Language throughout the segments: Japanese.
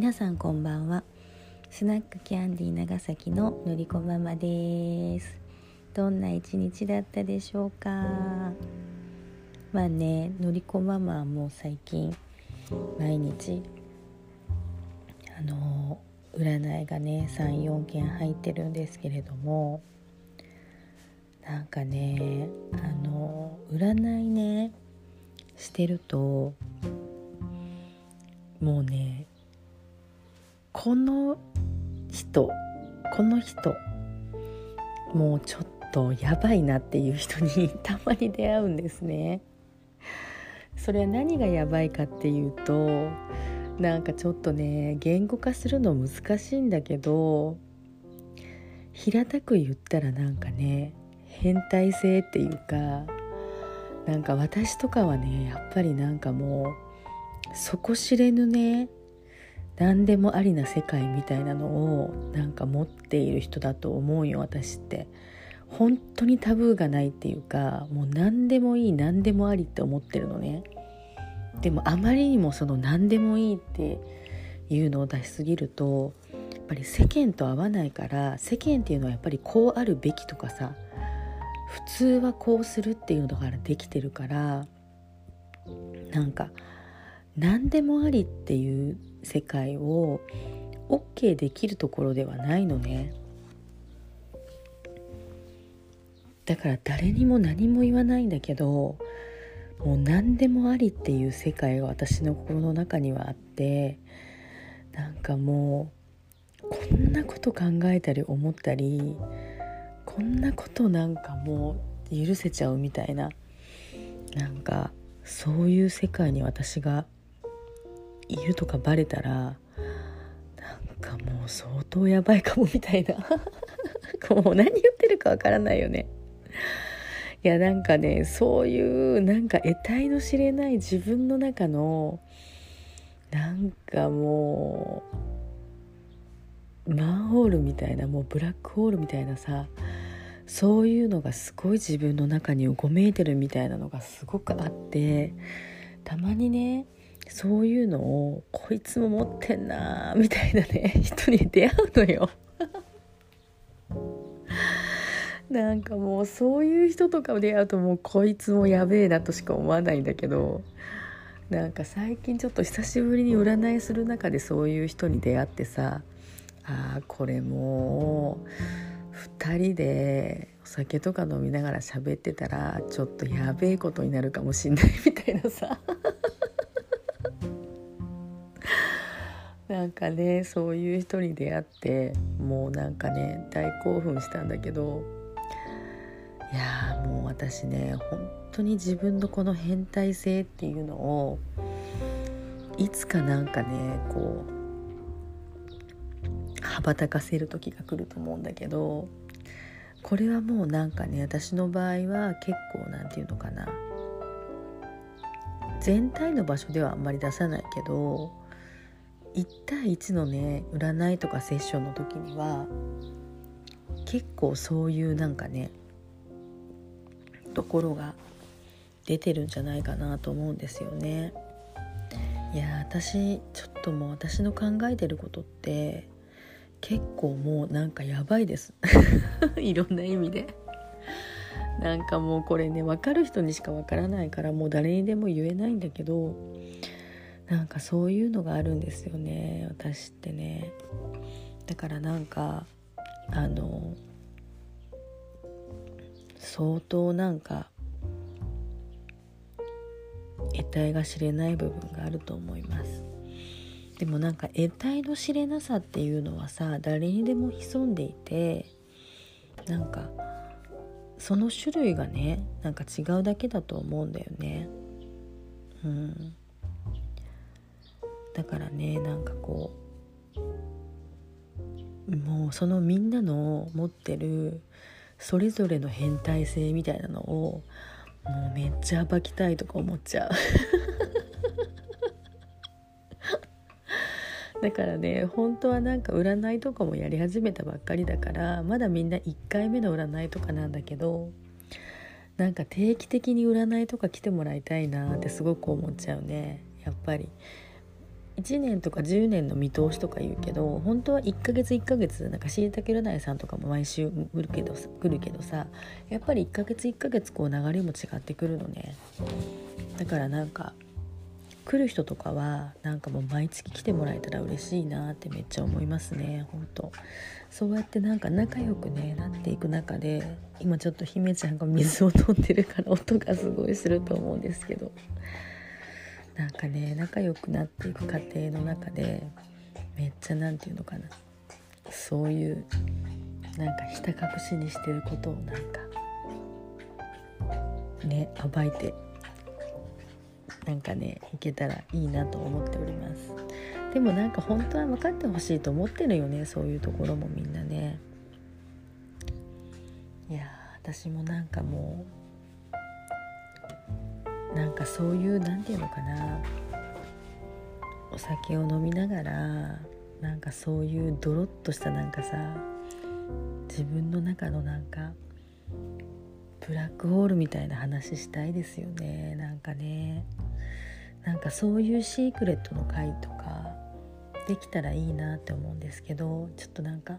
皆さんこんばんは。スナックキャンディー長崎ののりこママです。どんな一日だったでしょうか。まあねのりこママはもう最近毎日あの占いがね34件入ってるんですけれどもなんかねあの占いねしてるともうねこの人この人もうちょっとやばいなっていう人にたまに出会うんですね。それは何がやばいかっていうとなんかちょっとね言語化するの難しいんだけど平たく言ったらなんかね変態性っていうかなんか私とかはねやっぱりなんかもう底知れぬね何でもありな世界みたいなのをなんか持っている人だと思うよ私って。本当にタブーがないっていうかもう何でもいい何でもありって思ってるのね。でもあまりにもその何でもいいっていうのを出しすぎるとやっぱり世間と合わないから世間っていうのはやっぱりこうあるべきとかさ普通はこうするっていうのからできてるからなんか何でもありっていう世界を OK できるところではないのね。だから誰にも何も言わないんだけどもう何でもありっていう世界が私の心の中にはあってなんかもうこんなこと考えたり思ったりこんなことなんかもう許せちゃうみたいななんかそういう世界に私がいるとかバレたらなんかもう相当やばいかもみたいな。もう何言ってるかわからないよね。いやなんかねそういうなんか得体の知れない自分の中のなんかもうマンホールみたいなもうブラックホールみたいなさそういうのがすごい自分の中にうごめいてるみたいなのがすごくあってたまにねそういうのをこいつも持ってんなみたいなね 人に出会うのよ。なんかもうそういう人とか出会うともうこいつもやべえなとしか思わないんだけどなんか最近ちょっと久しぶりに占いする中でそういう人に出会ってさあーこれもう2人でお酒とか飲みながら喋ってたらちょっとやべえことになるかもしんないみたいなさ。なんかねそういう人に出会ってもうなんかね大興奮したんだけどいやもう私ね本当に自分のこの変態性っていうのをいつかなんかねこう羽ばたかせる時が来ると思うんだけどこれはもうなんかね私の場合は結構なんていうのかな。全体の場所ではあんまり出さないけど1対1のね占いとかセッションの時には結構そういうなんかねところが出てるんじゃないかなと思うんですよね。いや私ちょっともう私の考えてることって結構もうなんかやばいです いろんな意味でなんかもうこれね分かる人にしか分からないからもう誰にでも言えないんだけどなんかそういうのがあるんですよね私ってね。だからなんかあの相当なんか得体が知れない部分があると思います。でもなんか得体の知れなさっていうのはさ誰にでも潜んでいてなんかその種類がねなんか違うだけだと思うんだよね。うん。だからねなんかこうもうそのみんなの持ってるそれぞれの変態性みたいなのをもうめっちゃ暴きたいとか思っちゃう。だからね本当はなんか占いとかもやり始めたばっかりだからまだみんな1回目の占いとかなんだけどなんか定期的に占いとか来てもらいたいなってすごく思っちゃうねやっぱり。1年とか10年の見通しとか言うけど本当は1ヶ月1ヶ月なんかしいたけ占いさんとかも毎週来るけど来るけどさやっぱり1ヶ月1ヶ月こう流れも違ってくるのね。だからなんか来る人とかはなんかもう毎月来てもらえたら嬉しいなってめっちゃ思いますね本当。そうやってなんか仲良くねなっていく中で今ちょっと姫ちゃんが水を飲んでるから音がすごいすると思うんですけど。なんかね仲良くなっていく過程の中でめっちゃ何て言うのかな。そういうなんかひた隠しにしてることをなんかね暴いてなんかねいけたらいいなと思っております。でもなんか本当は分かってほしいと思ってるよねそういうところもみんなね。いや私もなんかもうなんかそういう何て言うのかな。お酒を飲みながらなんかそういうドロッとしたなんかさ自分の中のなんかブラックホールみたいな話したいですよね。なんかね。なんかそういうシークレットの回とかできたらいいなって思うんですけどちょっとなんか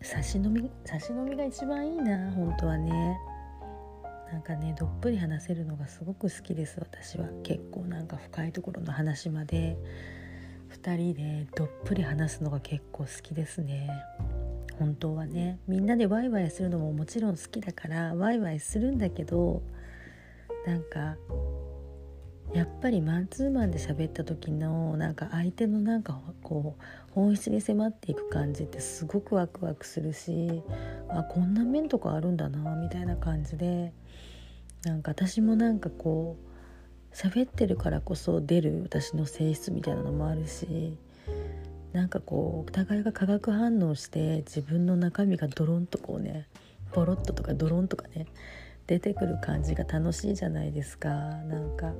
差し飲み差し飲みが一番いいな本当はね。なんかねどっぷり話せるのがすごく好きです私は。結構なんか深いところの話まで。2人でどっぷり話すのが結構好きですね。本当はね。みんなでワイワイするのももちろん好きだからワイワイするんだけどなんかやっぱりマンツーマンで喋った時のなんか相手のなんかこう本質に迫っていく感じってすごくワクワクするしあこんな面とかあるんだなみたいな感じでなんか私もなんかこう喋ってるからこそ出る私の性質みたいなのもあるしなんかこうお互いが化学反応して自分の中身がドロンとこうねポロッととかドロンとかね出てくる感じが楽しいじゃないですか。なんか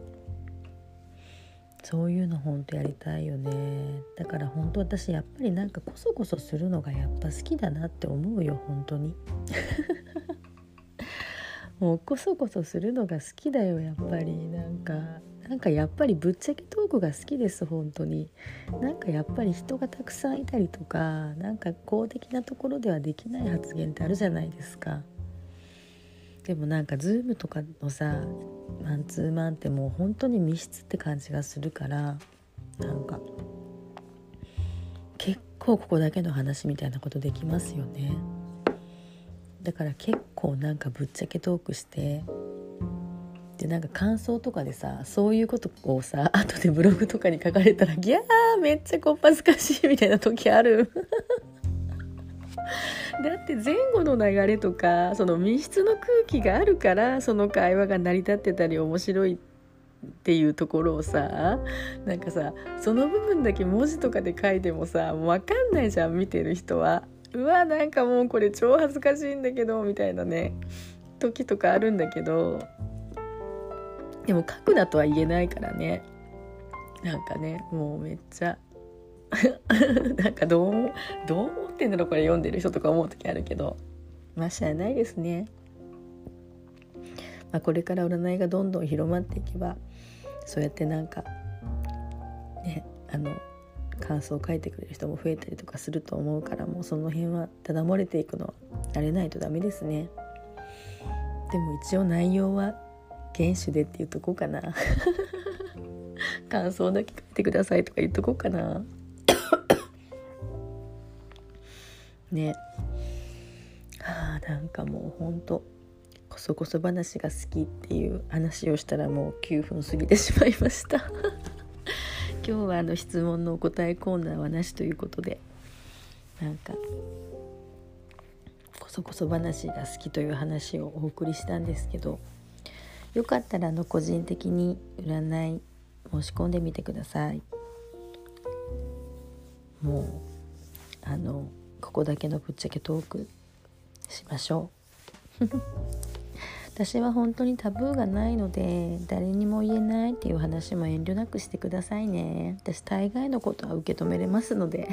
そういうのほんとやりたいよね。だから本当私やっぱりなんかこそこそするのがやっぱ好きだなって思うよ本当に。もうこそこそするのが好きだよやっぱり。なんかなんかやっぱりぶっちゃけトークが好きです本当に。なんかやっぱり人がたくさんいたりとかなんか公的なところではできない発言ってあるじゃないですか。でもなんかズームとかのさマンツーマンってもう本当に密室って感じがするからなんか結構ここだけの話みたいなことできますよね。だから結構なんかぶっちゃけトークしてでなんか感想とかでさそういうことをさ後でブログとかに書かれたらギャーめっちゃこっぱずかしいみたいな時ある。だって前後の流れとかその密室の空気があるからその会話が成り立ってたり面白いっていうところをさなんかさその部分だけ文字とかで書いてもさ分かんないじゃん見てる人は。うわなんかもうこれ超恥ずかしいんだけどみたいなね時とかあるんだけどでも書くなとは言えないからねなんかねもうめっちゃ なんかどうどうってんだろこれ読んでる人とか思う時あるけどまあしゃあないですね。まあ、これから占いがどんどん広まっていけばそうやってなんかねあの感想を書いてくれる人も増えたりとかすると思うからもうその辺はただ漏れていくのは慣れないとダメですね。でも一応内容は原種でって言っとこうかな 感想だけ書いてくださいとか言っとこうかなね。あなんかもうほんとこそこそ話が好きっていう話をしたらもう9分過ぎてしまいました。今日はあの質問のお答えコーナーはなしということで。なんかこそこそ話が好きという話をお送りしたんですけどよかったらあの個人的に占い申し込んでみてください。もうあのここだけのぶっちゃけトークしましょう。私は本当にタブーがないので誰にも言えないっていう話も遠慮なくしてくださいね。私大概のことは受け止めれますので。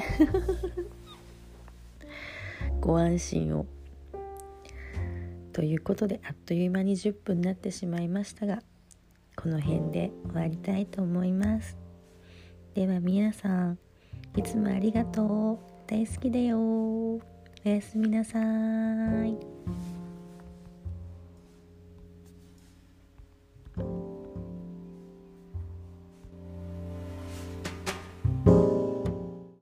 ご安心を。ということであっという間に10分になってしまいましたがこの辺で終わりたいと思います。では皆さんいつもありがとう。大好きだよ。おやすみなさい。